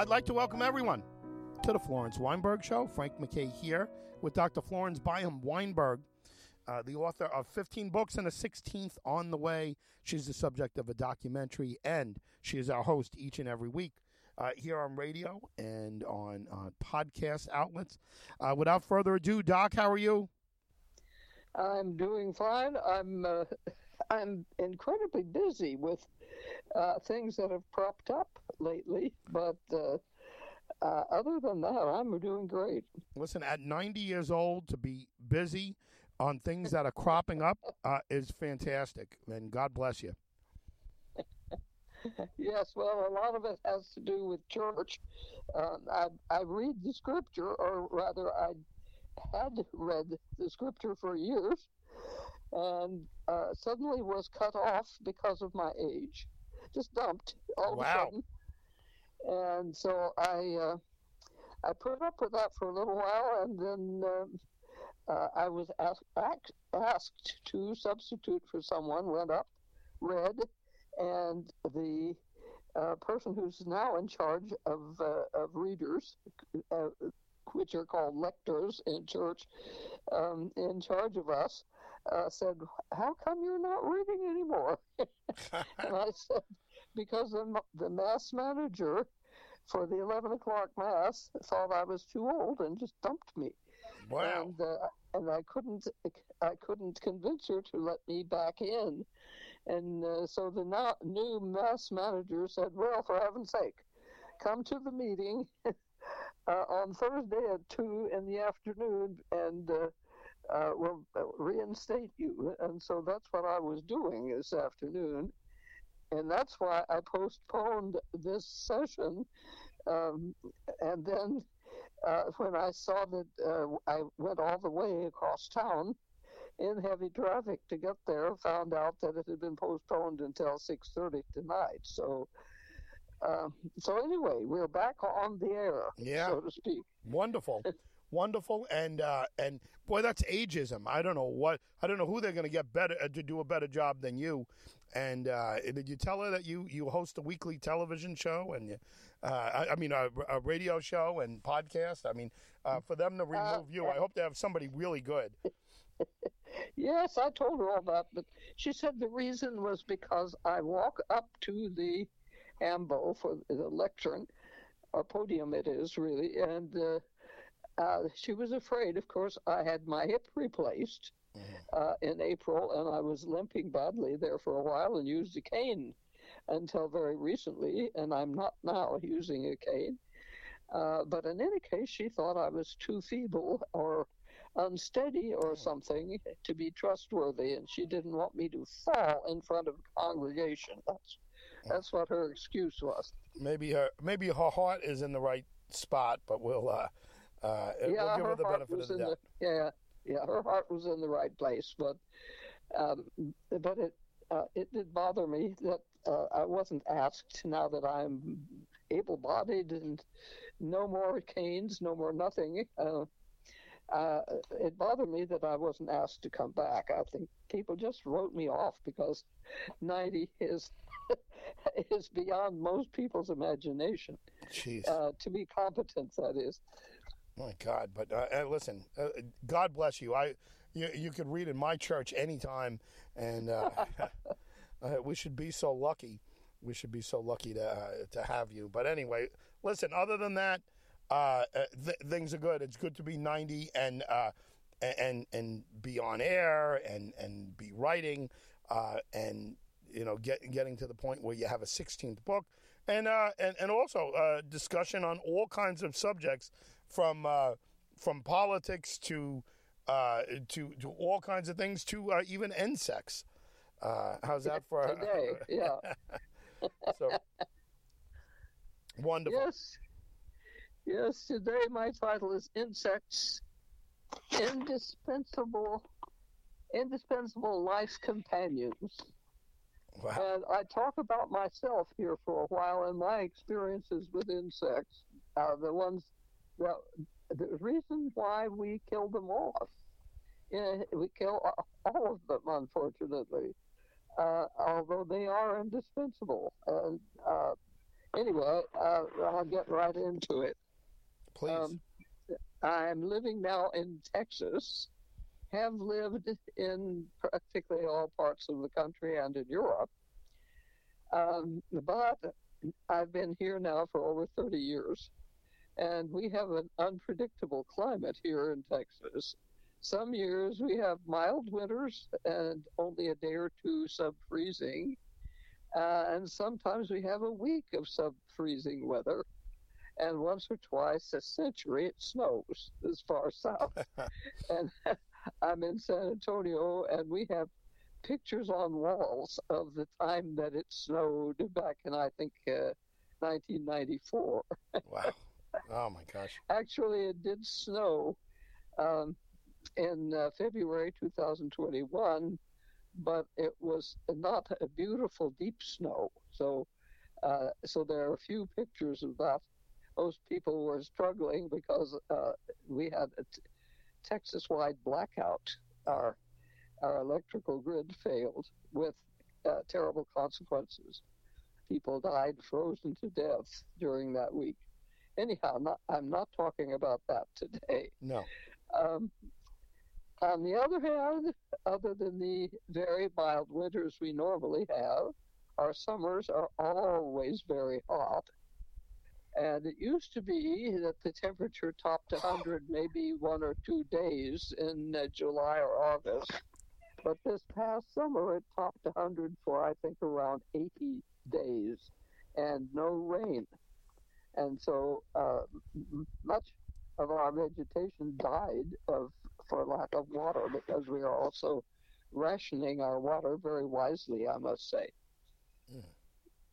I'd like to welcome everyone to the Florence Weinberg Show. Frank MacKay here with Dr. Florence Byam Weinberg, uh, the author of 15 books and a 16th on the way. She's the subject of a documentary, and she is our host each and every week. Uh, here on radio and on uh, podcast outlets. Uh, without further ado, Doc, how are you? I'm doing fine. I'm uh, I'm incredibly busy with uh, things that have propped up lately, but uh, uh, other than that, I'm doing great. Listen, at 90 years old, to be busy on things that are cropping up uh, is fantastic, and God bless you. yes, well, a lot of it has to do with church. Um, I, I read the scripture, or rather, I had read the scripture for years, and uh, suddenly was cut off because of my age. Just dumped all wow. of a sudden. And so I uh, I put up with that for a little while, and then uh, uh, I was asked, asked to substitute for someone. Went up, read, and the uh, person who's now in charge of uh, of readers, uh, which are called lectors in church, um, in charge of us, uh, said, "How come you're not reading anymore?" and I said, "Because the, the mass manager for the 11 o'clock mass thought I was too old and just dumped me." Wow. And, uh, and I couldn't, I couldn't convince her to let me back in, and uh, so the now, new mass manager said, "Well, for heaven's sake, come to the meeting." Uh, on Thursday at two in the afternoon, and uh, uh, will reinstate you. And so that's what I was doing this afternoon. And that's why I postponed this session. Um, and then uh, when I saw that uh, I went all the way across town in heavy traffic to get there, found out that it had been postponed until 6.30 tonight. So uh, so anyway, we're back on the air, yeah. so to speak. Wonderful. wonderful and uh, and boy that's ageism. I don't know what i don't know who they're going to get better uh, to do a better job than you. And uh, did you tell her that you you host a weekly television show and uh, I, I, mean a, a, radio show and podcast? I mean uh, for them to Uh, remove you i hope they have somebody really good. Yes i told her all that but she said the reason was because i walk up to the ambo for the lectern or podium it is really and uh, she was afraid, of course, I had my hip replaced uh, in April, and I was limping badly there for a while and used a cane until very recently, and I'm not now using a cane. Uh, but in any case, she thought I was too feeble or unsteady or something to be trustworthy, and she didn't want me to fall in front of a congregation. That's that's what her excuse was. maybe her maybe her heart is in the right spot but we'll uh uh, yeah, we'll her the heart benefit of was the in doubt. the yeah, yeah, her heart was in the right place, but um, but it uh, it did bother me that uh, I wasn't asked now that I'm able-bodied and no more canes, no more nothing. Uh, uh, it bothered me that I wasn't asked to come back. I think people just wrote me off because 90 is is beyond most people's imagination. Jeez. Uh, to be competent, that is. My God, but uh, uh, listen, uh, God bless you. I, you, you could read in my church anytime, and uh, uh, we should be so lucky. We should be so lucky to uh, to have you. But anyway, listen. Other than that, th- things are good. It's good to be ninety and and and be on air and and be writing and you know get, getting to the point where you have a sixteenth book and and and also discussion on all kinds of subjects from uh, from politics to uh, to to all kinds of things to uh, even insects. Uh, how's that for Today, yeah. so wonderful? Yes. Yes, today my title is Insects Indispensable Indispensable Life Companions. Wow. And I talk about myself here for a while and my experiences with insects. Uh, the ones that the reason why we kill them off. Yeah, we kill all of them, unfortunately, uh, although they are indispensable. And uh, anyway, uh, I'll get right into it. Please. Um, I'm living now in Texas, have lived in practically all parts of the country and in Europe. Um, but I've been here now for over 30 years, and we have an unpredictable climate here in Texas. Some years we have mild winters and only a day or two sub freezing, uh, and sometimes we have a week of sub freezing weather and once or twice a century it snows this far south. and I'm in San Antonio, and we have pictures on walls of the time that it snowed back in, I think, uh, 1994. wow. Oh, my gosh. Actually, it did snow um, in uh, February 2021, but it was not a beautiful deep snow. So, uh, so there are a few pictures of that most people were struggling because uh, we had a t- Texas-wide blackout. Our our electrical grid failed with uh, terrible consequences. People died frozen to death during that week. Anyhow, not, I'm not talking about that today. No. Um, on the other hand, other than the very mild winters we normally have, our summers are always very hot and it used to be that the temperature topped 100 maybe one or two days in uh, July or August. But this past summer, it topped 100 for, I think, around 80 days and no rain. And so uh, much of our vegetation died of for lack of water because we are also rationing our water very wisely, I must say. Mm.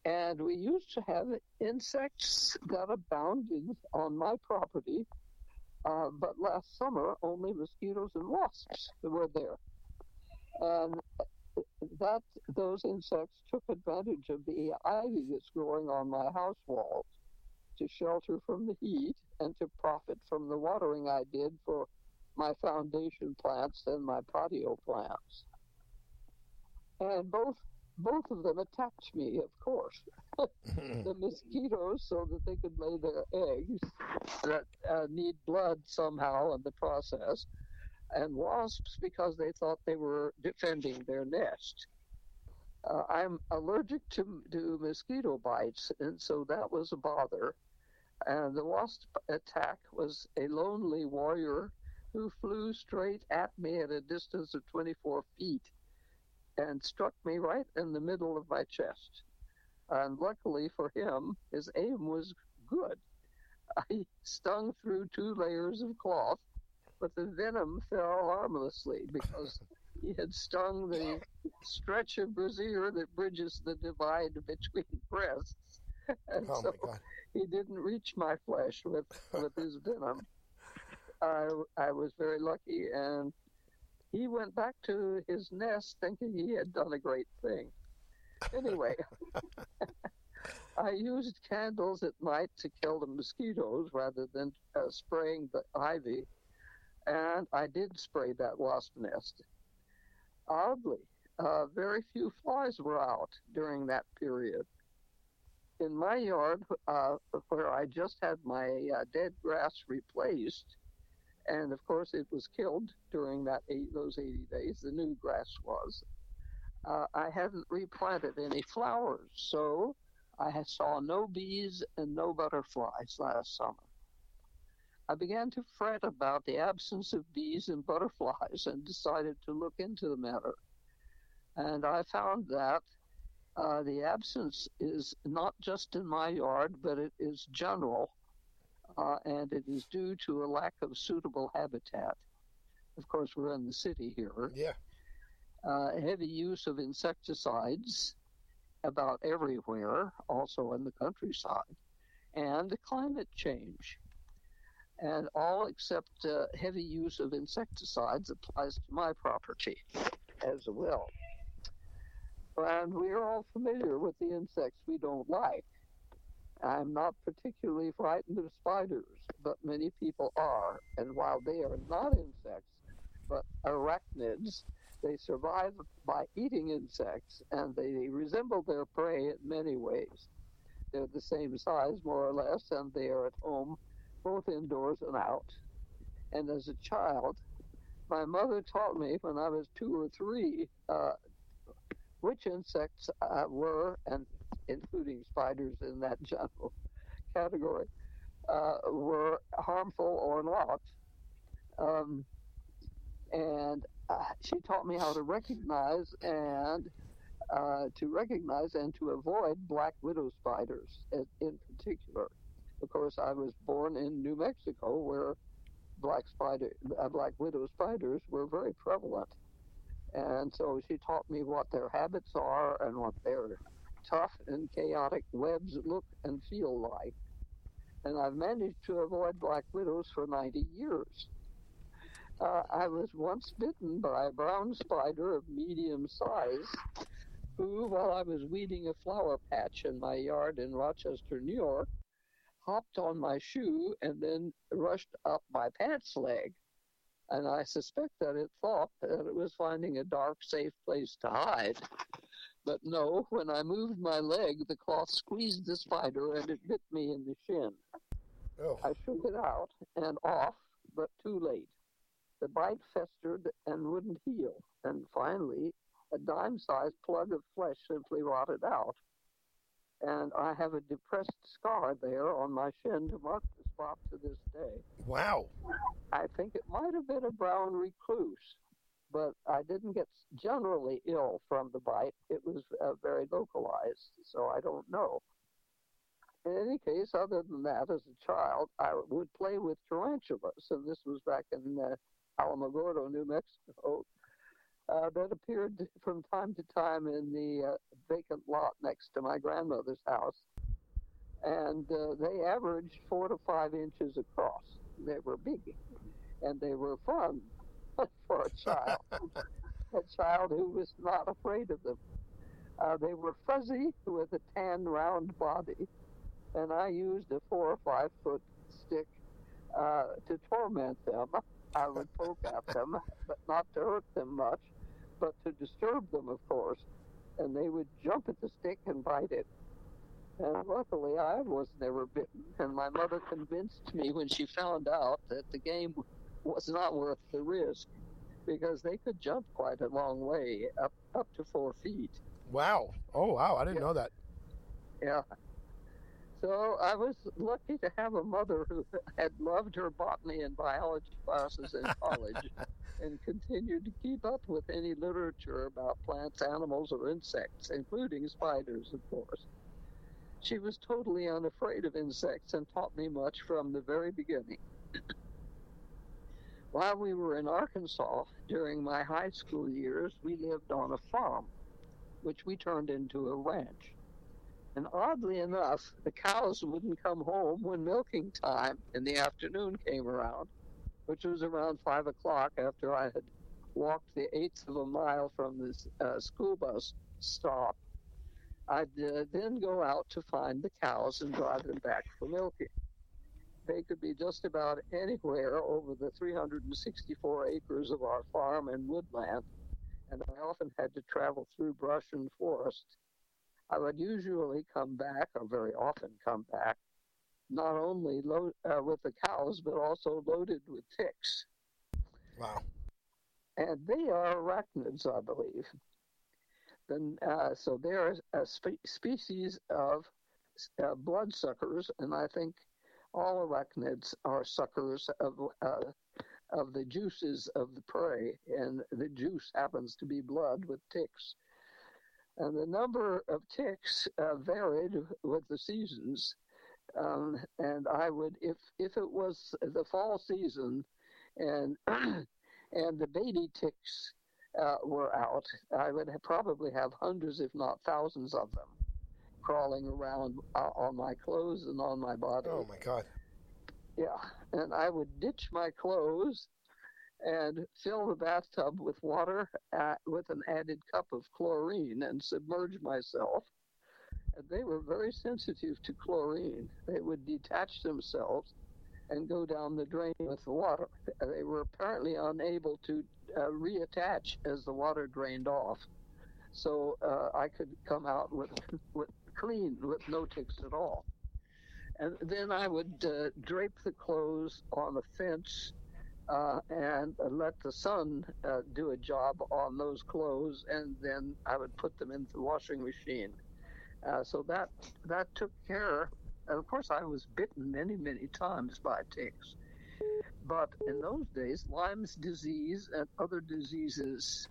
And we used to have insects that abounded on my property, uh, but last summer only mosquitoes and wasps were there. And that those insects took advantage of the ivy that's growing on my house walls to shelter from the heat and to profit from the watering I did for my foundation plants and my patio plants. And both both of them attacked me, of course. the mosquitoes, so that they could lay their eggs that uh, need blood somehow in the process, and wasps because they thought they were defending their nest. Uh, I'm allergic to, to mosquito bites, and so that was a bother. And the wasp attack was a lonely warrior who flew straight at me at a distance of 24 feet and struck me right in the middle of my chest. And luckily for him, his aim was good. I stung through two layers of cloth, but the venom fell harmlessly because he had stung the stretch of brassiere that bridges the divide between breasts. And oh so he didn't reach my flesh with, with his venom. I, I was very lucky, and he went back to his nest thinking he had done a great thing. Anyway, I used candles at night to kill the mosquitoes rather than uh, spraying the ivy, and I did spray that wasp nest. Oddly, uh, very few flies were out during that period. In my yard, uh, where I just had my uh, dead grass replaced, and of course it was killed during that eight, those 80 days. The new grass was. Uh, I hadn't replanted any flowers, so I saw no bees and no butterflies last summer. I began to fret about the absence of bees and butterflies and decided to look into the matter. And I found that uh, the absence is not just in my yard, but it is general uh, and it is due to a lack of suitable habitat. Of course, we're in the city here. Yeah. Uh, heavy use of insecticides about everywhere, also in the countryside, and climate change. And all except uh, heavy use of insecticides applies to my property as well. And we are all familiar with the insects we don't like. I'm not particularly frightened of spiders, but many people are. And while they are not insects, but arachnids, they survive by eating insects and they resemble their prey in many ways. They're the same size, more or less, and they are at home, both indoors and out. And as a child, my mother taught me when I was two or three uh, which insects uh, were, and including spiders in that general category, uh, were harmful or not. Um, and uh, she taught me how to recognize and uh, to recognize and to avoid black widow spiders in particular. Of course, I was born in New Mexico, where black spider, uh, black widow spiders were very prevalent, and so she taught me what their habits are and what their tough and chaotic webs look and feel like. And I've managed to avoid black widows for 90 years. Uh, I was once bitten by a brown spider of medium size who, while I was weeding a flower patch in my yard in Rochester, New York, hopped on my shoe and then rushed up my pants leg. And I suspect that it thought that it was finding a dark, safe place to hide. But no, when I moved my leg, the cloth squeezed the spider and it bit me in the shin. Oh. I shook it out and off, but too late. The bite festered and wouldn't heal, and finally, a dime sized plug of flesh simply rotted out. And I have a depressed scar there on my shin to mark the spot to this day. Wow. I think it might have been a brown recluse, but I didn't get generally ill from the bite. It was uh, very localized, so I don't know. In any case, other than that, as a child, I would play with tarantulas, and this was back in uh, Alamogordo, New Mexico, uh, that appeared from time to time in the uh, vacant lot next to my grandmother's house. And uh, they averaged four to five inches across. They were big, and they were fun for a child, a child who was not afraid of them. Uh, they were fuzzy with a tan, round body, and I used a four or five foot stick uh, to torment them. I would poke at them, but not to hurt them much, but to disturb them, of course. And they would jump at the stick and bite it. And luckily, I was never bitten. And my mother convinced me when she found out that the game was not worth the risk because they could jump quite a long way, up up to four feet. Wow. Oh, wow. I didn't Yeah. know that. Yeah. So I was lucky to have a mother who had loved her botany and biology classes in college and continued to keep up with any literature about plants, animals, or insects, including spiders, of course. She was totally unafraid of insects and taught me much from the very beginning. While we were in Arkansas during my high school years, we lived on a farm, which we turned into a ranch. And oddly enough, the cows wouldn't come home when milking time in the afternoon came around, which was around five o'clock after I had walked the eighth of a mile from the uh, school bus stop. I'd uh, then go out to find the cows and drive them back for milking. They could be just about anywhere over the 364 acres of our farm and woodland, and I often had to travel through brush and forest. I would usually come back, or very often come back, not only load, uh, with the cows, but also loaded with ticks. Wow. And they are arachnids, I believe. Then, uh, so they're a spe- species of uh, bloodsuckers, and I think all arachnids are suckers of uh, of the juices of the prey, and the juice happens to be blood with ticks. And the number of ticks uh, varied with the seasons. Um, and I would, if if it was the fall season, and and the baby ticks uh, were out, I would have probably have hundreds, if not thousands, of them crawling around uh, on my clothes and on my body. Oh, my God. Yeah, and I would ditch my clothes and fill the bathtub with water uh, with an added cup of chlorine and submerge myself. They were very sensitive to chlorine. They would detach themselves and go down the drain with the water. They were apparently unable to uh, reattach as the water drained off. So uh, I could come out with with clean with no ticks at all. And then I would uh, drape the clothes on a fence uh, and let the sun uh, do a job on those clothes, and then I would put them into the washing machine. Uh, so that that took care. Of course, I was bitten many, many times by ticks. But in those days, Lyme's disease and other diseases,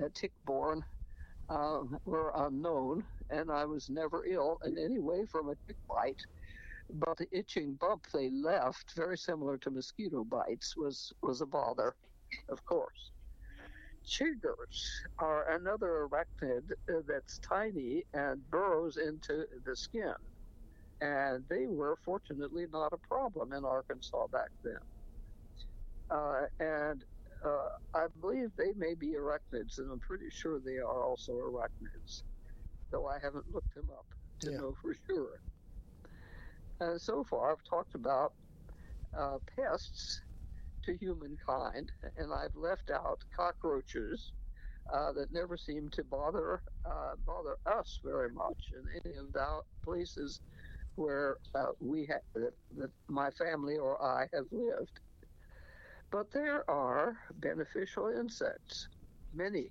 uh, tick-borne, uh, were unknown, and I was never ill in any way from a tick bite but the itching bump they left, very similar to mosquito bites, was, was a bother, of course. Chiggers are another arachnid that's tiny and burrows into the skin. And they were fortunately not a problem in Arkansas back then. Uh, and uh, I believe they may be arachnids, and I'm pretty sure they are also arachnids, though I haven't looked them up to yeah. know for sure. Uh, so far, I've talked about uh, pests to humankind, and I've left out cockroaches uh, that never seem to bother uh, bother us very much in any of the places where uh, we ha- that, that my family or I have lived. But there are beneficial insects, many,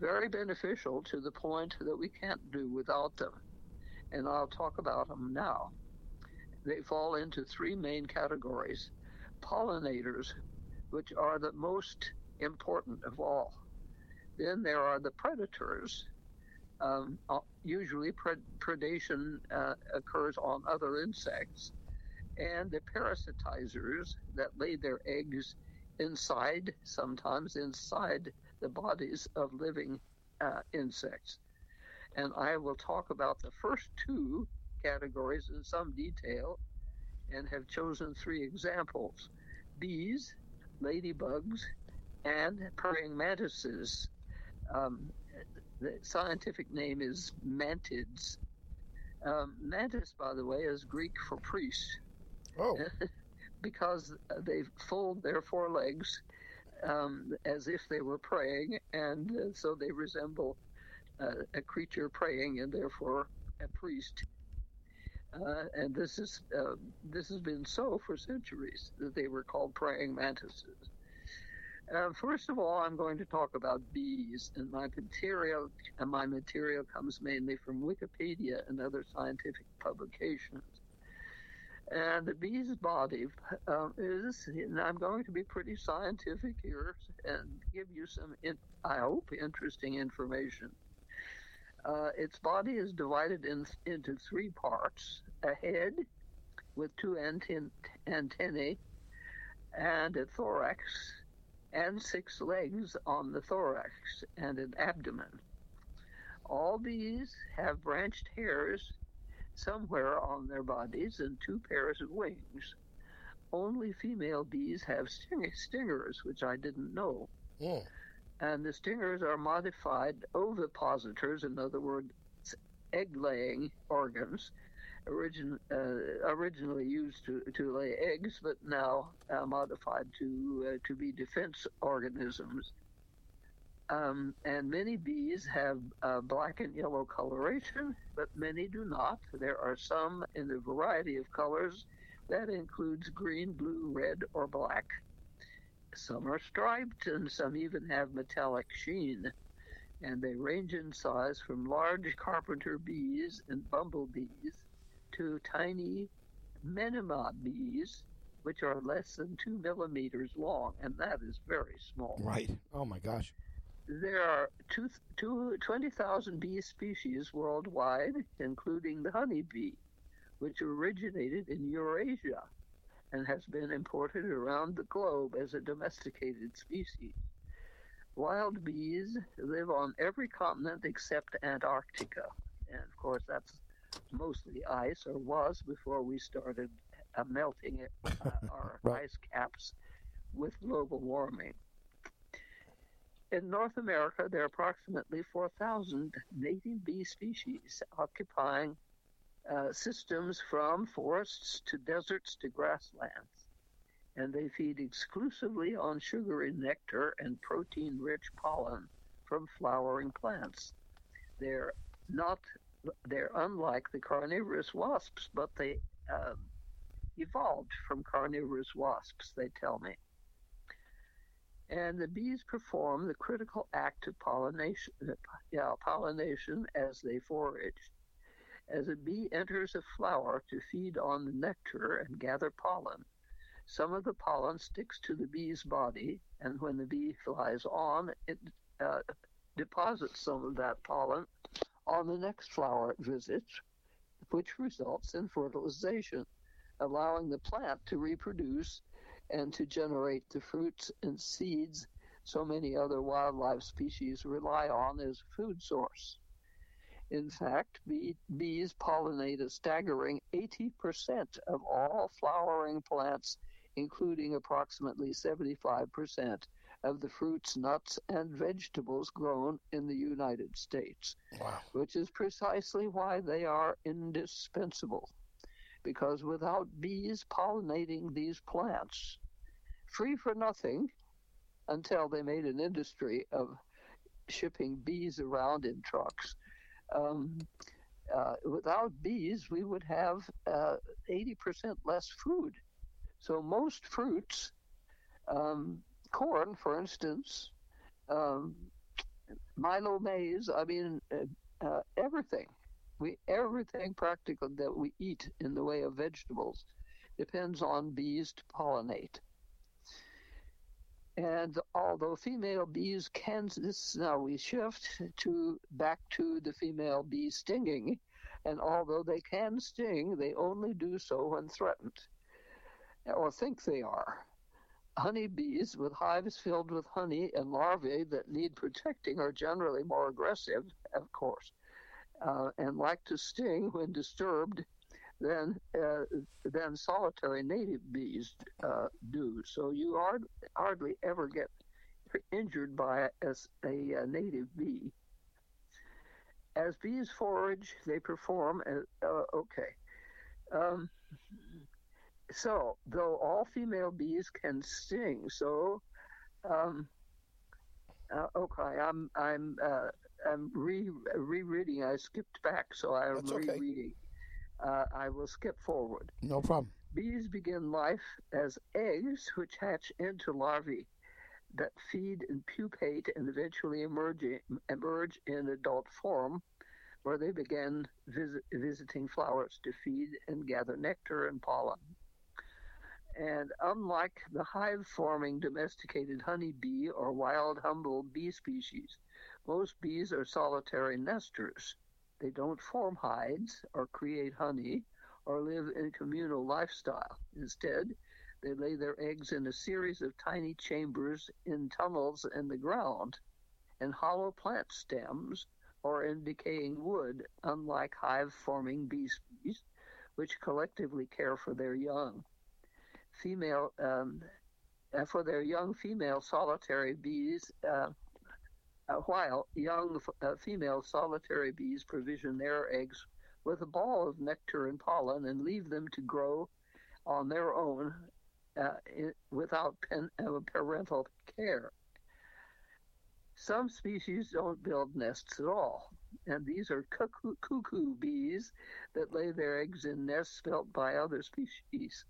very beneficial to the point that we can't do without them. And I'll talk about them now they fall into three main categories pollinators, which are the most important of all. Then there are the predators. Um, uh, usually, pred- predation uh, occurs on other insects, and the parasitizers that lay their eggs inside, sometimes inside the bodies of living uh, insects. And I will talk about the first two categories in some detail and have chosen three examples bees, ladybugs, and praying mantises. Um, the scientific name is mantids. Um, mantis, by the way, is Greek for priest. Oh. because they fold their forelegs um, as if they were praying, and uh, so they resemble uh, a creature praying and therefore a priest. Uh, and this is uh, this has been so for centuries that they were called praying mantises. Uh, first of all, I'm going to talk about bees, and my material and my material comes mainly from Wikipedia and other scientific publications. And the bee's body um, is, and I'm going to be pretty scientific here and give you some, in, I hope, interesting information. Uh, its body is divided in, into three parts a head with two anten- antennae and a thorax and six legs on the thorax and an abdomen. All these have branched hairs somewhere on their bodies and two pairs of wings. Only female bees have sting- stingers, which I didn't know. Yeah. And the stingers are modified ovipositors, in other words, egg laying organs, origin, uh, originally used to, to lay eggs, but now uh, modified to, uh, to be defense organisms. Um, and many bees have uh, black and yellow coloration, but many do not. There are some in a variety of colors that includes green, blue, red, or black. Some are striped, and some even have metallic sheen. And they range in size from large carpenter bees and bumblebees to tiny Menema bees, which are less than two millimeters long, and that is very small. Right. Oh my gosh. There are two, two, 20,000 bee species worldwide, including the honeybee, which originated in Eurasia and has been imported around the globe as a domesticated species. Wild bees live on every continent except Antarctica. And of course, that's mostly ice, or was before we started uh, melting it, uh, our right. ice caps with global warming. In North America, there are approximately 4,000 native bee species occupying uh, systems from forests to deserts to grasslands. And they feed exclusively on sugary nectar and protein rich pollen from flowering plants. They're not they're unlike the carnivorous wasps, but they uh, evolved from carnivorous wasps, they tell me. And the bees perform the critical act of pollination, yeah, pollination as they forage. As a bee enters a flower to feed on the nectar and gather pollen, some of the pollen sticks to the bee's body, and when the bee flies on, it uh, deposits some of that pollen on the next flower it visits, which results in fertilization, allowing the plant to reproduce and to generate the fruits and seeds so many other wildlife species rely on as a food source. In fact, bee, bees pollinate a staggering 80% of all flowering plants, including approximately 75% of the fruits, nuts, and vegetables grown in the United States, Wow. which is precisely why they are indispensable. Because without bees pollinating these plants, free for nothing, until they made an industry of shipping bees around in trucks, um, uh, without bees, we would have uh, 80% less food. So most fruits, um, corn, for instance, um, Milo maize, I mean, uh, uh, everything, we everything practical that we eat in the way of vegetables depends on bees to pollinate. And although female bees can, this now we shift to back to the female bee stinging, and although they can sting, they only do so when threatened, or think they are. Honey bees with hives filled with honey and larvae that need protecting are generally more aggressive, of course, uh, and like to sting when disturbed than uh, than solitary native bees uh, do. So you hard, hardly ever get injured by a, a, a native bee. As bees forage, they perform. Uh, okay. Um, so, though all female bees can sting, so um, uh, okay, I'm I'm uh, I'm re rereading. I skipped back, so I'm That's okay. Uh, I will skip forward. No problem. Bees begin life as eggs, which hatch into larvae that feed and pupate and eventually emerge, emerge in adult form, where they begin visit, visiting flowers to feed and gather nectar and pollen. And unlike the hive forming domesticated honeybee or wild humble bee species, most bees are solitary nesters. They don't form hives or create honey or live in communal lifestyle. Instead, they lay their eggs in a series of tiny chambers in tunnels in the ground, in hollow plant stems, or in decaying wood, unlike hive forming bee species, which collectively care for their young. Female, um, uh, for their young female solitary bees, uh, uh, while young uh, female solitary bees provision their eggs with a ball of nectar and pollen and leave them to grow on their own uh, in, without pen, uh, parental care. Some species don't build nests at all, and these are cuckoo, cuckoo bees that lay their eggs in nests built by other species.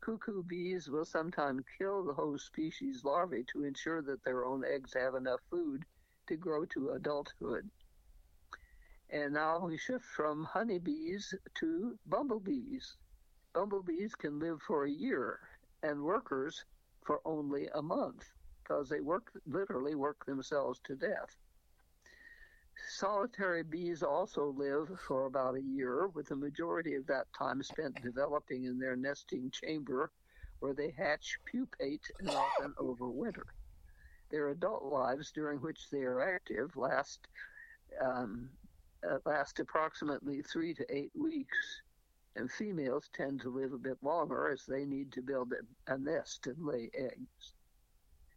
Cuckoo bees will sometimes kill the host species larvae to ensure that their own eggs have enough food to grow to adulthood. And now we shift from honeybees to bumblebees. Bumblebees can live for a year and workers for only a month because they work literally work themselves to death. Solitary bees also live for about a year, with the majority of that time spent developing in their nesting chamber where they hatch, pupate, and often overwinter. Their adult lives, during which they are active, last um, uh, last approximately three to eight weeks, and females tend to live a bit longer as they need to build a, a nest and lay eggs.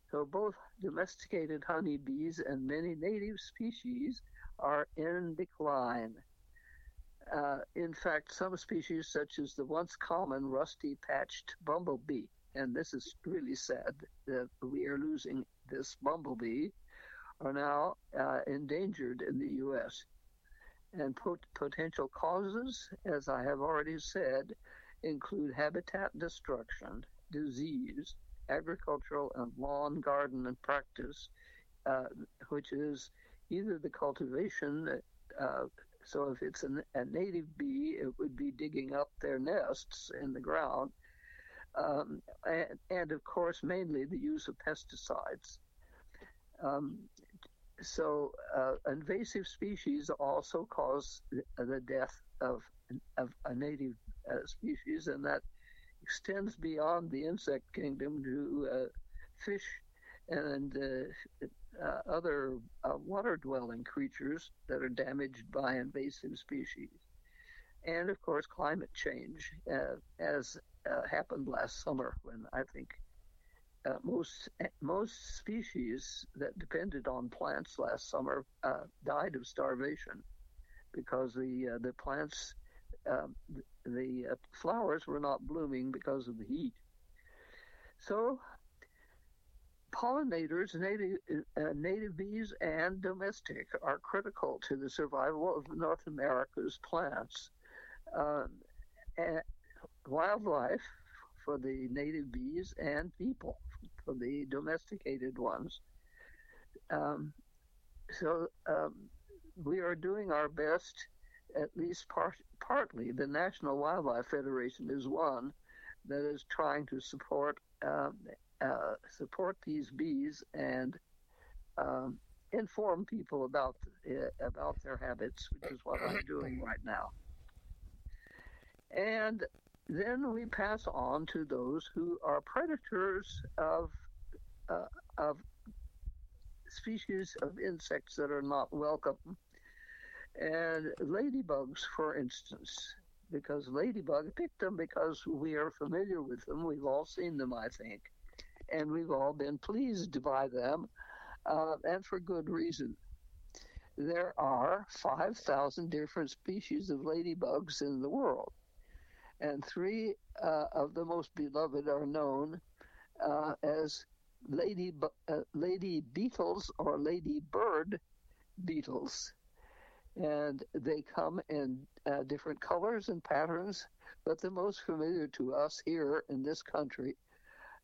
So both domesticated honeybees and many native species are in decline. Uh, in fact, some species, such as the once common rusty patched bumblebee, and this is really sad that we are losing this bumblebee, are now uh, endangered in the U.S. And pot- potential causes, as I have already said, include habitat destruction, disease, agricultural and lawn, garden, and practice, uh, which is either the cultivation. Uh, so if it's a, a, native bee, it would be digging up their nests in the ground. Um, and, and, of course, mainly the use of pesticides. Um, so uh, invasive species also cause the death of, of a native uh, species, and that extends beyond the insect kingdom to uh, fish and uh, uh, other uh, water dwelling creatures that are damaged by invasive species. And of course, climate change, as uh, happened last summer when I think uh, most most species that depended on plants last summer uh, died of starvation because the the plants um, the flowers were not blooming because of the heat. So pollinators, native, uh, native bees and domestic, are critical to the survival of North America's plants. Um, and wildlife for the native bees and people for the domesticated ones. Um, so um, we are doing our best, at least part, partly. The National Wildlife Federation is one that is trying to support um, uh, support these bees and um, inform people about uh, about their habits, which is what I'm doing right now. And then we pass on to those who are predators of uh, of species of insects that are not welcome. And ladybugs, for instance, because ladybug picked them because we are familiar with them. We've all seen them, I think and we've all been pleased by them, uh, and for good reason. There are 5,000 different species of ladybugs in the world, and three uh, of the most beloved are known uh, as lady, uh, lady beetles or ladybird beetles. And they come in uh, different colors and patterns, but the most familiar to us here in this country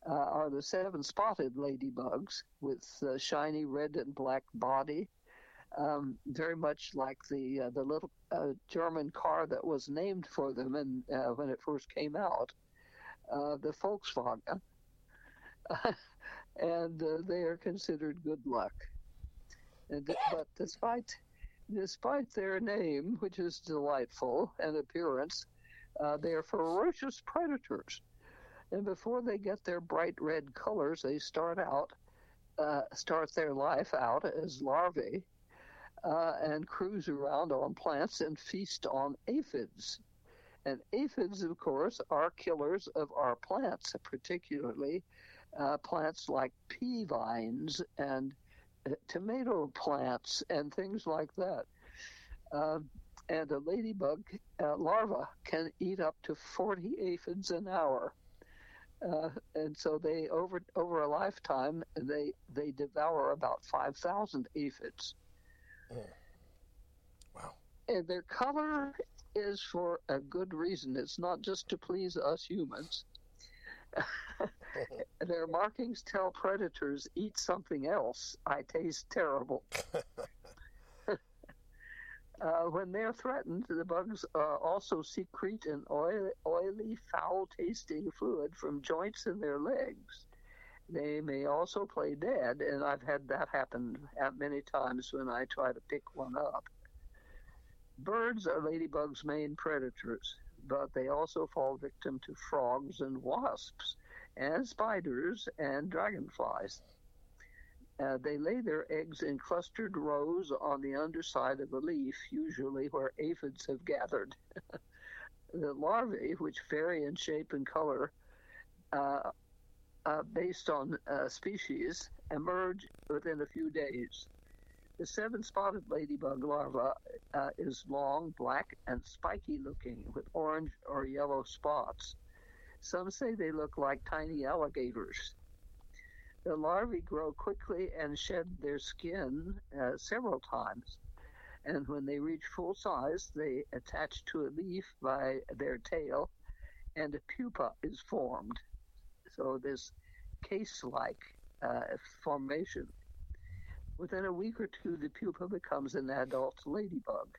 uh, are the seven spotted ladybugs with shiny red and black body, um, very much like the uh, the little uh, German car that was named for them and uh, when it first came out, uh, the Volkswagen, and uh, they are considered good luck. And, but despite despite their name, which is delightful, and appearance, they are ferocious predators and before they get their bright red colors, they start out, uh, start their life out as larvae uh, and cruise around on plants and feast on aphids. And aphids, of course, are killers of our plants, particularly uh, plants like pea vines and uh, tomato plants and things like that. Uh, and a ladybug uh, larva can eat up to 40 aphids an hour. Uh, and so they over over a lifetime they they devour about five thousand aphids. Mm. Wow! And their color is for a good reason. It's not just to please us humans. their markings tell predators eat something else. I taste terrible. Uh, when they're threatened, the bugs uh, also secrete an oil, oily, foul tasting fluid from joints in their legs. They may also play dead, and I've had that happen many times when I try to pick one up. Birds are ladybug's main predators, but they also fall victim to frogs and wasps, and spiders and dragonflies. Uh, they lay their eggs in clustered rows on the underside of a leaf, usually where aphids have gathered. the larvae, which vary in shape and color uh, uh, based on uh, species, emerge within a few days. The seven spotted ladybug larva uh, is long, black, and spiky looking with orange or yellow spots. Some say they look like tiny alligators. The larvae grow quickly and shed their skin uh, several times. And when they reach full size, they attach to a leaf by their tail, and a pupa is formed. So this case-like uh, formation. Within a week or two, the pupa becomes an adult ladybug.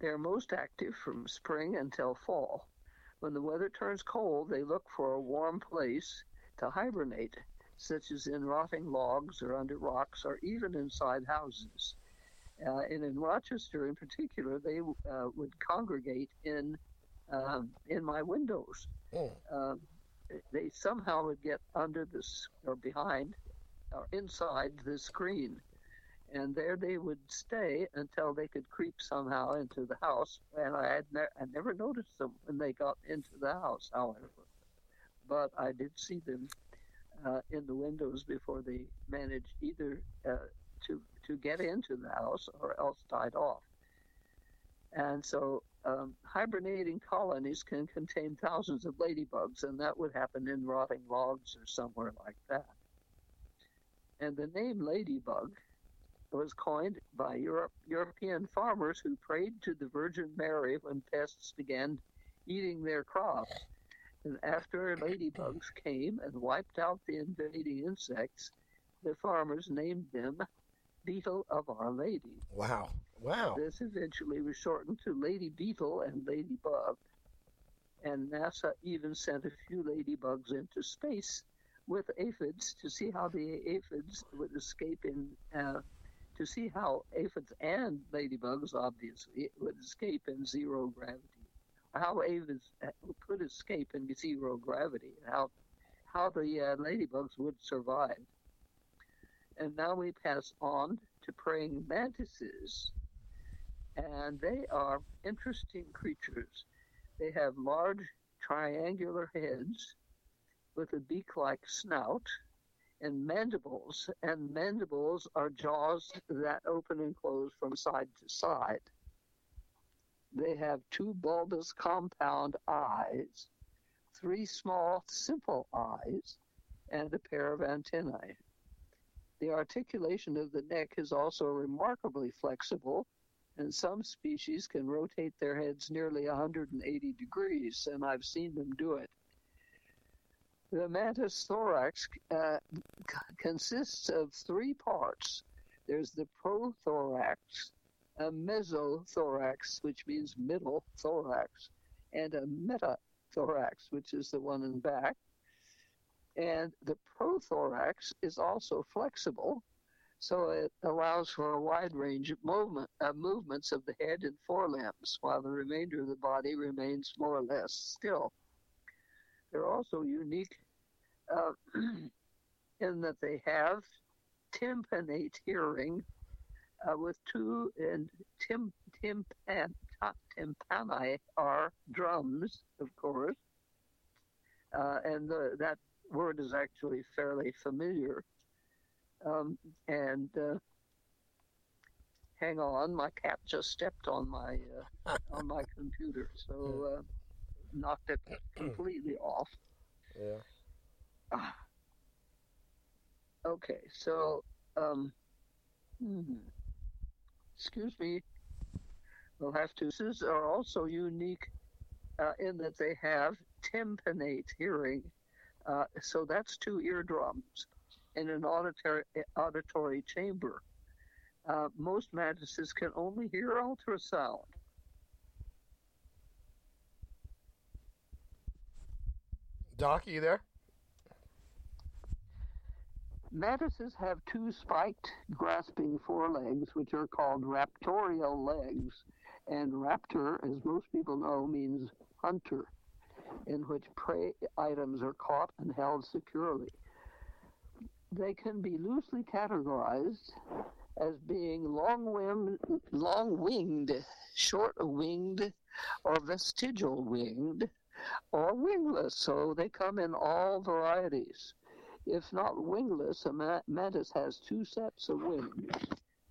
They are most active from spring until fall. When the weather turns cold, they look for a warm place to hibernate, such as in rotting logs or under rocks or even inside houses. Uh, and in Rochester, in particular, they uh, would congregate in um, in my windows. Mm. They somehow would get under this or behind or inside the screen, and there they would stay until they could creep somehow into the house. And I had ne- I never noticed them when they got into the house, however, but I did see them uh, in the windows before they managed either uh, to to get into the house or else died off. And so um, hibernating colonies can contain thousands of ladybugs, and that would happen in rotting logs or somewhere like that. And the name ladybug was coined by Europe, European farmers who prayed to the Virgin Mary when pests began eating their crops. And after ladybugs came and wiped out the invading insects, the farmers named them Beetle of Our Lady. Wow. Wow. This eventually was shortened to Lady Beetle and Ladybug. And NASA even sent a few ladybugs into space with aphids to see how the aphids would escape in, uh, to see how aphids and ladybugs, obviously, would escape in zero gravity. How aphids uh, could escape in zero gravity, and how, how the uh, ladybugs would survive. And now we pass on to praying mantises and they are interesting creatures. They have large triangular heads with a beak like snout and mandibles, and mandibles are jaws that open and close from side to side. They have two bulbous compound eyes, three small simple eyes, and a pair of antennae. The articulation of the neck is also remarkably flexible and some species can rotate their heads nearly 180 degrees, and I've seen them do it. The mantis thorax uh, consists of three parts. There's the prothorax, a mesothorax, which means middle thorax, and a metathorax, which is the one in the back. And the prothorax is also flexible, so it allows for a wide range of movement, uh, movements of the head and forelimbs, while the remainder of the body remains more or less still. They're also unique uh, in that they have tympanate hearing uh, with two and tim, timpan, tympani are drums, of course, uh, and the, that word is actually fairly familiar. Um, and uh, hang on, my cat just stepped on my uh, on my computer, so uh, knocked it completely off. Yeah. Ah. Okay, so um, hmm, excuse me. We'll have to. This are also unique uh, in that they have tympanate hearing. Uh, so that's two eardrums in an auditory, auditory chamber. Uh, most mantises can only hear ultrasound. Doc, are you there? Mantises have two spiked, grasping forelegs, which are called raptorial legs. And raptor, as most people know, means hunter, in which prey items are caught and held securely. They can be loosely categorized as being long-winged, long-winged, short-winged, or vestigial winged, or wingless. So they come in all varieties. If not wingless, a mantis has two sets of wings.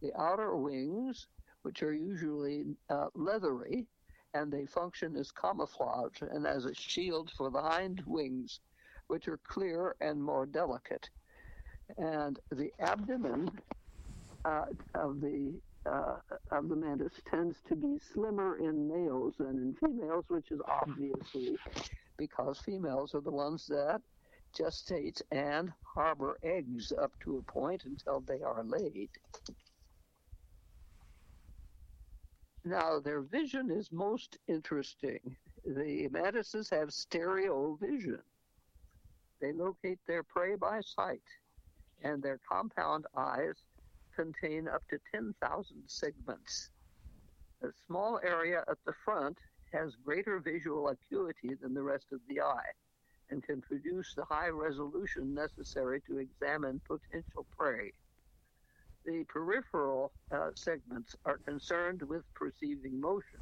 The outer wings, which are usually uh, leathery, and they function as camouflage and as a shield for the hind wings, which are clear and more delicate. And the abdomen uh, of the uh, of the mantis tends to be slimmer in males than in females, which is obviously because females are the ones that gestate and harbor eggs up to a point until they are laid. Now, their vision is most interesting. The mantises have stereo vision. They locate their prey by sight, and their compound eyes contain up to 10,000 segments. A small area at the front has greater visual acuity than the rest of the eye and can produce the high resolution necessary to examine potential prey. The peripheral uh, segments are concerned with perceiving motion.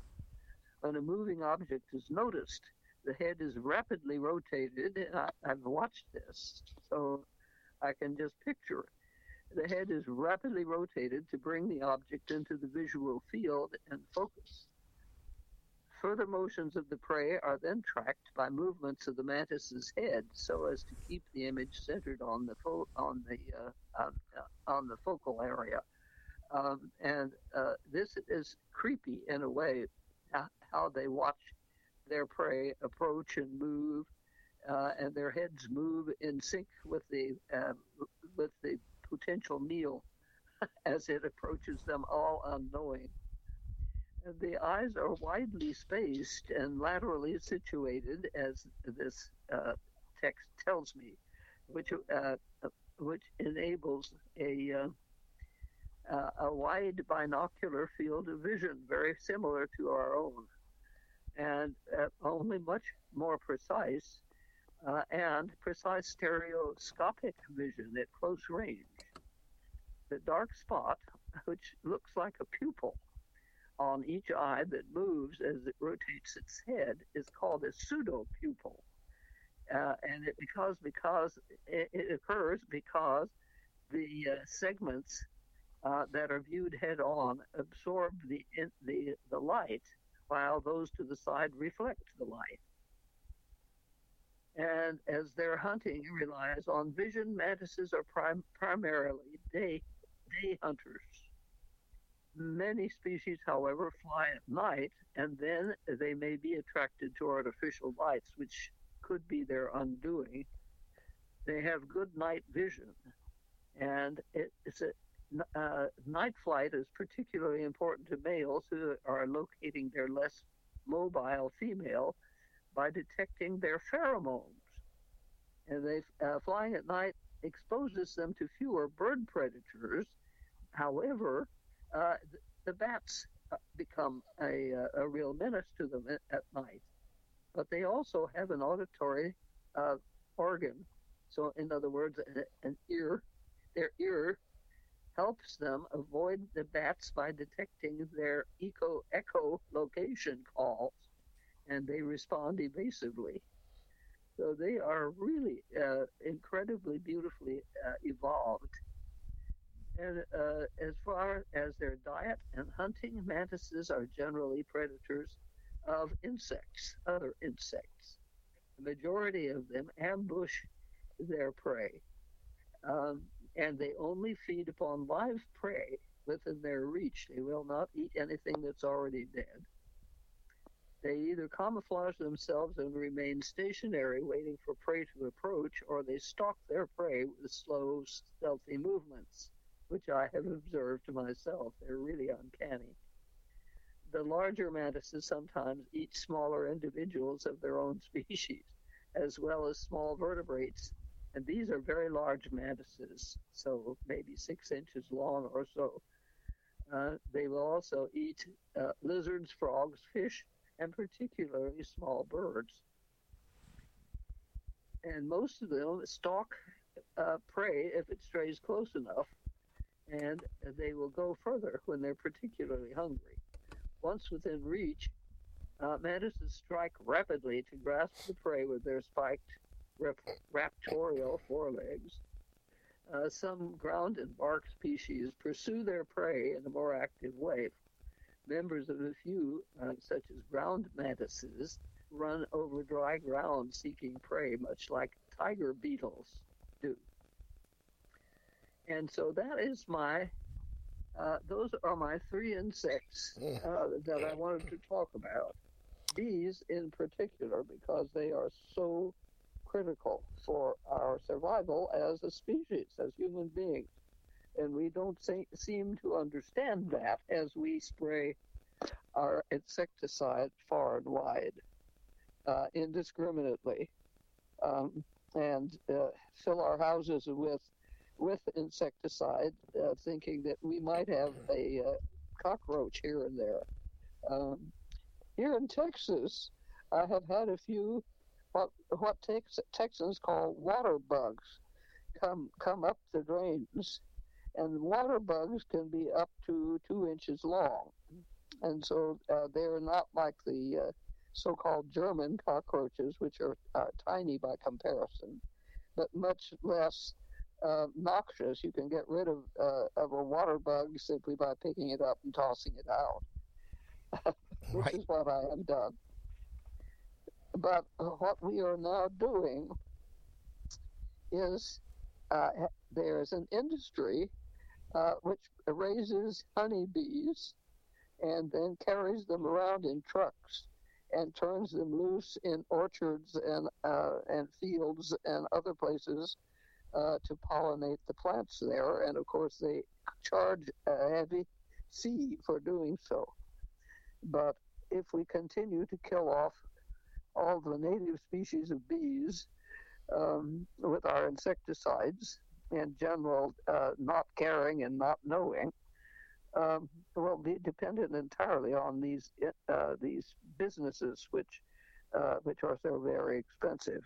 When a moving object is noticed, the head is rapidly rotated. I, I've watched this, so I can just picture it the head is rapidly rotated to bring the object into the visual field and focus. Further motions of the prey are then tracked by movements of the mantis's head so as to keep the image centered on the fo- on the uh, on, uh, on, the focal area. Um, and uh, this is creepy in a way how they watch their prey approach and move, uh, and their heads move in sync with the uh, with the potential meal as it approaches them all unknowing. The eyes are widely spaced and laterally situated, as this uh, text tells me, which uh, which enables a uh, uh, a wide binocular field of vision, very similar to our own, and only much more precise uh, and precise stereoscopic vision at close range. The dark spot, which looks like a pupil on each eye that moves as it rotates its head, is called a pseudopupil. Uh, and it because because it, it occurs because the uh, segments uh, that are viewed head on absorb the in, the the light, while those to the side reflect the light. And as their hunting relies on vision, mantises are prim- primarily day day hunters. Many species, however, fly at night, and then they may be attracted to artificial lights, which could be their undoing. They have good night vision, and it, it's a uh, night flight is particularly important to males who are locating their less mobile female by detecting their pheromones. And they uh, flying at night exposes them to fewer bird predators. However, uh, the bats uh, become a, uh, a, real menace to them at, at, night. But they also have an auditory uh, organ. So, in other words, an, an ear. Their ear helps them avoid the bats by detecting their eco echolocation calls, and they respond evasively. So they are really uh, incredibly beautifully uh, evolved. And uh, as far as their diet and hunting, mantises are generally predators of insects, other insects. The majority of them ambush their prey, um, and they only feed upon live prey within their reach. They will not eat anything that's already dead. They either camouflage themselves and remain stationary, waiting for prey to approach, or they stalk their prey with slow, stealthy movements, which I have observed myself. They're really uncanny. The larger mantises sometimes eat smaller individuals of their own species, as well as small vertebrates, and these are very large mantises, so maybe six inches long or so. Uh, they will also eat uh, lizards, frogs, fish, and particularly small birds. And most of them stalk uh, prey if it strays close enough, and they will go further when they're particularly hungry. Once within reach, uh, mantises strike rapidly to grasp the prey with their spiked rap- raptorial forelegs. Uh, some ground and bark species pursue their prey in a more active way, members of a few, uh, such as ground mantises, run over dry ground seeking prey, much like tiger beetles do. And so that is my Uh, those are my three insects Mm. uh, that I wanted to talk about. Bees, in particular, because they are so critical for our survival as a species, as human beings. And we don't se- seem to understand that as we spray our insecticide far and wide, uh, indiscriminately, um, and uh, fill our houses with with insecticide, uh, thinking that we might have a uh, cockroach here and there. Um, here in Texas, I have had a few what what Tex- Texans call water bugs come come up the drains, and water bugs can be up to two inches long, and so uh, they're not like the uh, so-called German cockroaches, which are uh, tiny by comparison, but much less uh, noxious. You can get rid of uh, of a water bug simply by picking it up and tossing it out, which Right. is what I have done. But what we are now doing is uh, there's an industry uh, which raises honeybees and then carries them around in trucks and turns them loose in orchards and uh, and fields and other places uh, to pollinate the plants there. And of course, they charge a heavy fee for doing so. But if we continue to kill off all the native species of bees um, with our insecticides, in general, uh, not caring and not knowing, um, will be dependent entirely on these uh, these businesses, which uh, which are so very expensive.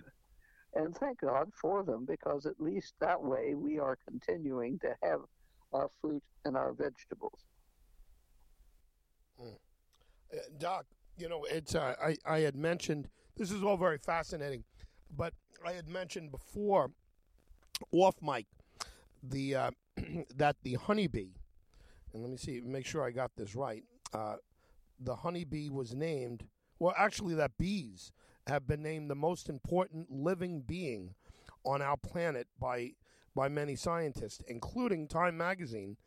And thank God for them, because at least that way we are continuing to have our fruit and our vegetables. Uh, Doc, you know, it's uh, I I had mentioned this is all very fascinating, but I had mentioned before off mic the uh, that the honeybee, and let me see, make sure I got this right. Uh, the honeybee was named. Well, actually, that bees have been named the most important living being on our planet by by many scientists, including Time Magazine,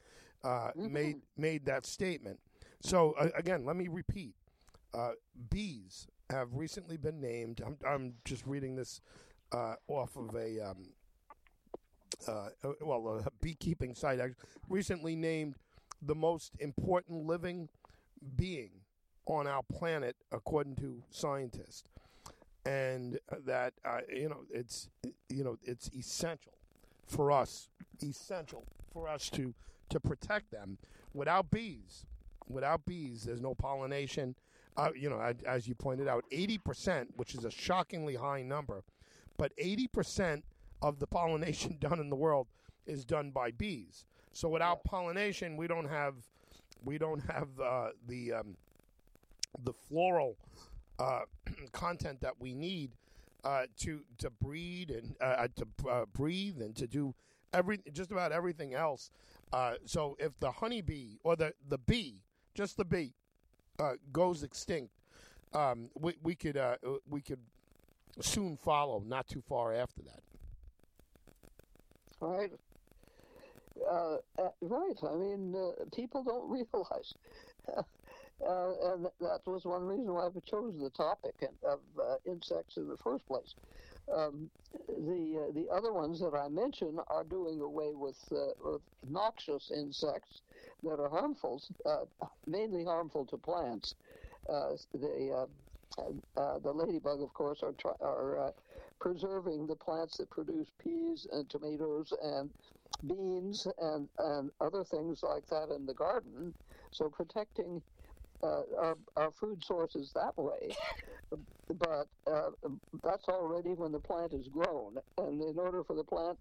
uh, Mhm. made made that statement. So uh, again, let me repeat: uh, bees have recently been named. I'm, I'm just reading this uh, off of a um, uh, uh, well a beekeeping site. Recently named the most important living being on our planet, according to scientists, and that uh, you know it's you know it's essential for us, essential for us to to protect them. Without bees, without bees, there's no pollination. Uh, you know, as you pointed out, 80%, which is a shockingly high number, but 80% of the pollination done in the world is done by bees. So without pollination, we don't have we don't have uh, the um, the floral uh, content that we need uh, to to breed and uh, to uh, breathe and to do every just about everything else. Uh, so if the honeybee or the the bee, just the bee, uh, goes extinct, um, we we could uh, we could soon follow, not too far after that. Right. Uh, uh, right. I mean, uh, people don't realize, uh, and that was one reason why I chose the topic of uh, insects in the first place. Um, the the other ones that I mentioned are doing away with, with noxious insects that are harmful, mainly harmful to plants. The uh, the ladybug, of course, are try- are preserving the plants that produce peas and tomatoes and beans and, and other things like that in the garden. So protecting uh, our, our food sources that way. But uh, that's already when the plant is grown. And in order for the plant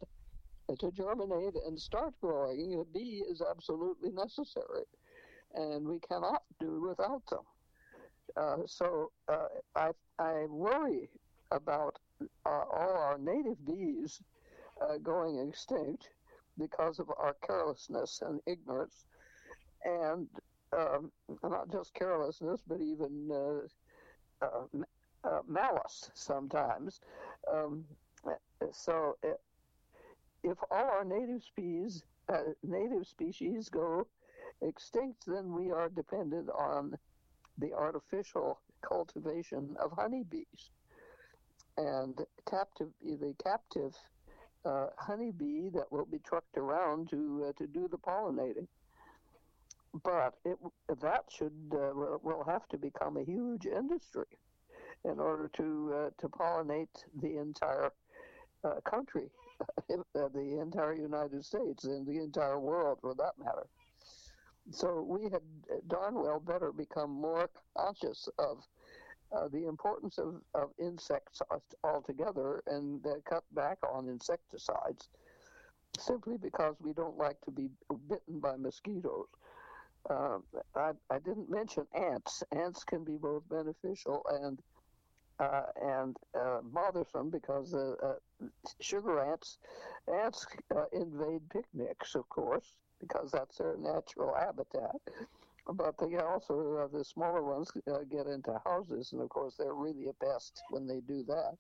to germinate and start growing, a bee is absolutely necessary. And we cannot do without them. Uh, so uh, I, I worry about uh, all our native bees uh, going extinct because of our carelessness and ignorance, and um, not just carelessness, but even uh, uh, malice sometimes. Um, so, if all our native species, native species go extinct, then we are dependent on the artificial cultivation of honeybees. And captive, the captive uh, honeybee that will be trucked around to uh, to do the pollinating. But it, that should uh, will have to become a huge industry in order to uh, to pollinate the entire uh, country, the entire United States, and the entire world, for that matter. So we had darn well better become more conscious of uh, the importance of, of insects altogether and uh, cut back on insecticides simply because we don't like to be bitten by mosquitoes. Uh, I, I, didn't mention ants. Ants can be both beneficial and uh, and uh, bothersome because uh, sugar ants ants invade picnics, of course, because that's their natural habitat but they also uh, the smaller ones uh, get into houses, and of course they're really a pest when they do that.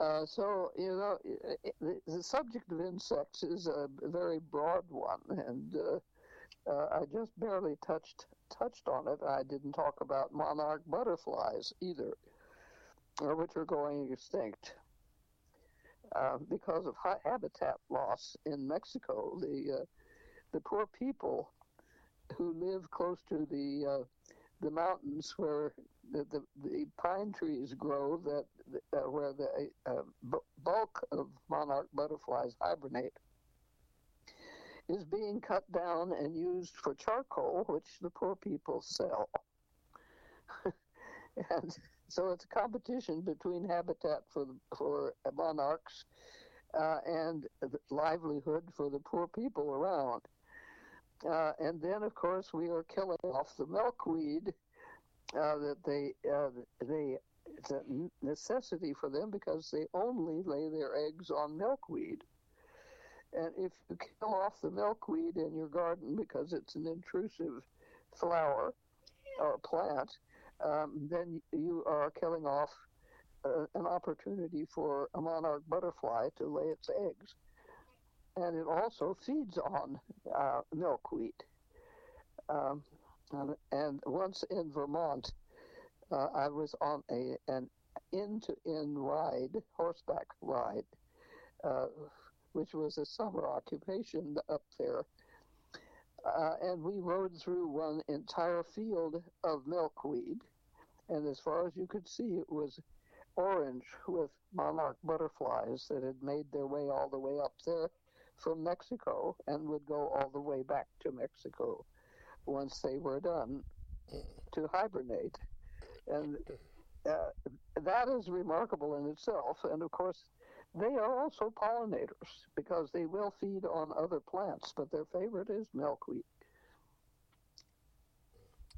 Uh, so you know, it, the subject of insects is a very broad one, and uh, uh, I just barely touched touched on it. I didn't talk about monarch butterflies either, uh, which are going extinct. because of habitat loss in Mexico, the the poor people who live close to the uh, the mountains where the, the, the, pine trees grow that uh, where the uh, b- bulk of monarch butterflies hibernate is being cut down and used for charcoal, which the poor people sell. and so it's a competition between habitat for the, for monarchs uh, and livelihood for the poor people around. Uh, and then, of course, we are killing off the milkweed uh, that they uh, they it's a necessity for them because they only lay their eggs on milkweed. And if you kill off the milkweed in your garden because it's an intrusive flower or plant, um, then you are killing off uh, an opportunity for a monarch butterfly to lay its eggs and it also feeds on uh, milkweed. Um, and, and, once in Vermont, uh, I was on a an end-to-end ride, horseback ride, uh, which was a summer occupation up there. Uh, and we rode through one entire field of milkweed, and as far as you could see, it was orange with monarch butterflies that had made their way all the way up there from Mexico and would go all the way back to Mexico once they were done to hibernate. And uh, that is remarkable in itself. And of course, they are also pollinators because they will feed on other plants, but their favorite is milkweed.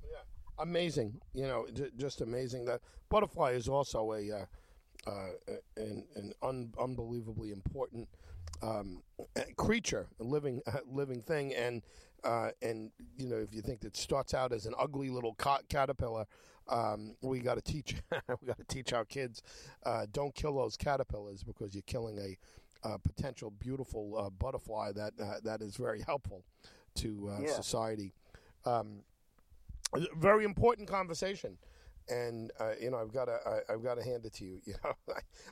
Yeah, amazing. You know, just amazing. That butterfly is also a uh, uh, an, an un- unbelievably important um, creature, a living uh, living thing, and uh, and you know if you think that starts out as an ugly little caterpillar, um, we got to teach we got to teach our kids uh, don't kill those caterpillars because you're killing a, potential beautiful uh, butterfly that uh, that is very helpful to uh, yeah. society. Um, very important conversation and uh, you know I've got to I, have got to hand it to you. You know,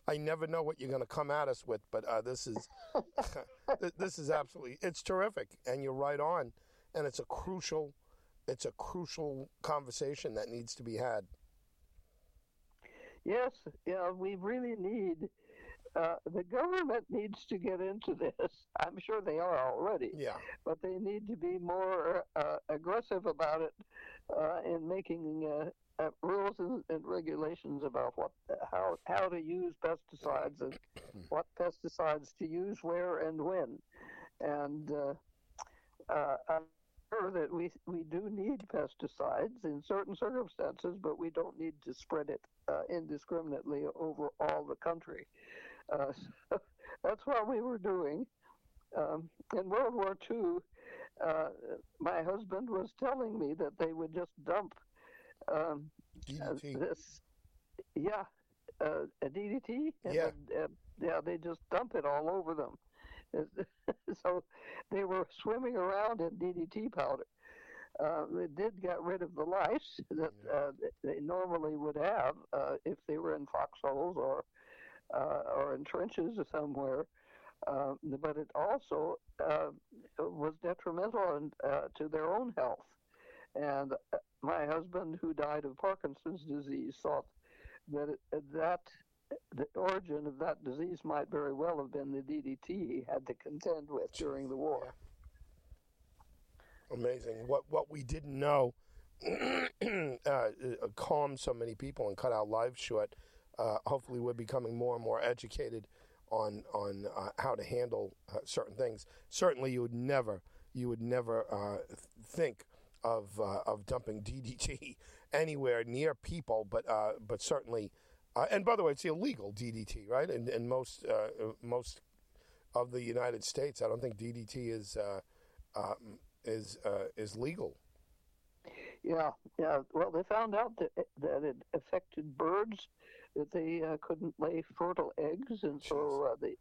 I, I never know what you're going to come at us with, but uh, this is this is absolutely it's terrific, and you're right on, and it's a crucial it's a crucial conversation that needs to be had. Yes, yeah, we really need. Uh, the government needs to get into this. I'm sure they are already. Yeah. But they need to be more uh, aggressive about it uh, in making uh, rules and, and, regulations about what how how to use pesticides and what pesticides to use where and when. And uh, uh, I'm sure that we we do need pesticides in certain circumstances, but we don't need to spread it uh, indiscriminately over all the country. Uh, so that's what we were doing. Um, in World War II, uh, my husband was telling me that they would just dump um, DDT. Uh, this, yeah, uh, a DDT. yeah. uh, yeah, they just dump it all over them. so they were swimming around in DDT powder. Uh, they did get rid of the lice that uh, they normally would have uh, if they were in foxholes or uh, or in trenches or somewhere. Uh, but it also uh, was detrimental in, to their own health. And my husband, who died of Parkinson's disease, thought that it, that the origin of that disease might very well have been the DDT he had to contend with during the war. Amazing. What what we didn't know uh, calmed so many people and cut our lives short. Uh, hopefully, we're becoming more and more educated on on uh, how to handle uh, certain things. Certainly, you would never you would never uh, think of uh, of dumping DDT anywhere near people, but but certainly. and by the way, it's illegal DDT, right? And in most most of the United States, I don't think DDT is um, is uh, is legal. Yeah, yeah. Well, they found out that that it affected birds, that they uh, couldn't lay fertile eggs, and so uh, the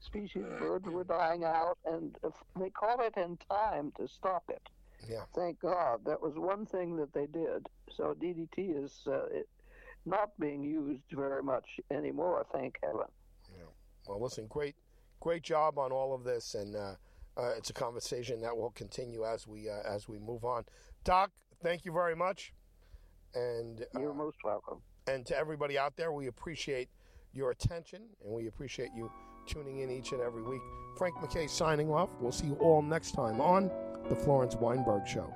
species of birds were dying out, and they caught it in time to stop it. Yeah. Thank God. That was one thing that they did. So DDT is uh, not being used very much anymore. Thank heaven. Yeah. Well, listen, great, great job on all of this, and uh, uh, it's a conversation that will continue as we uh, as we move on. Doc, thank you very much, and uh, you're most welcome. And to everybody out there, we appreciate your attention and we appreciate you tuning in each and every week. Frank MacKay signing off. We'll see you all next time on the Florence Weinberg Show.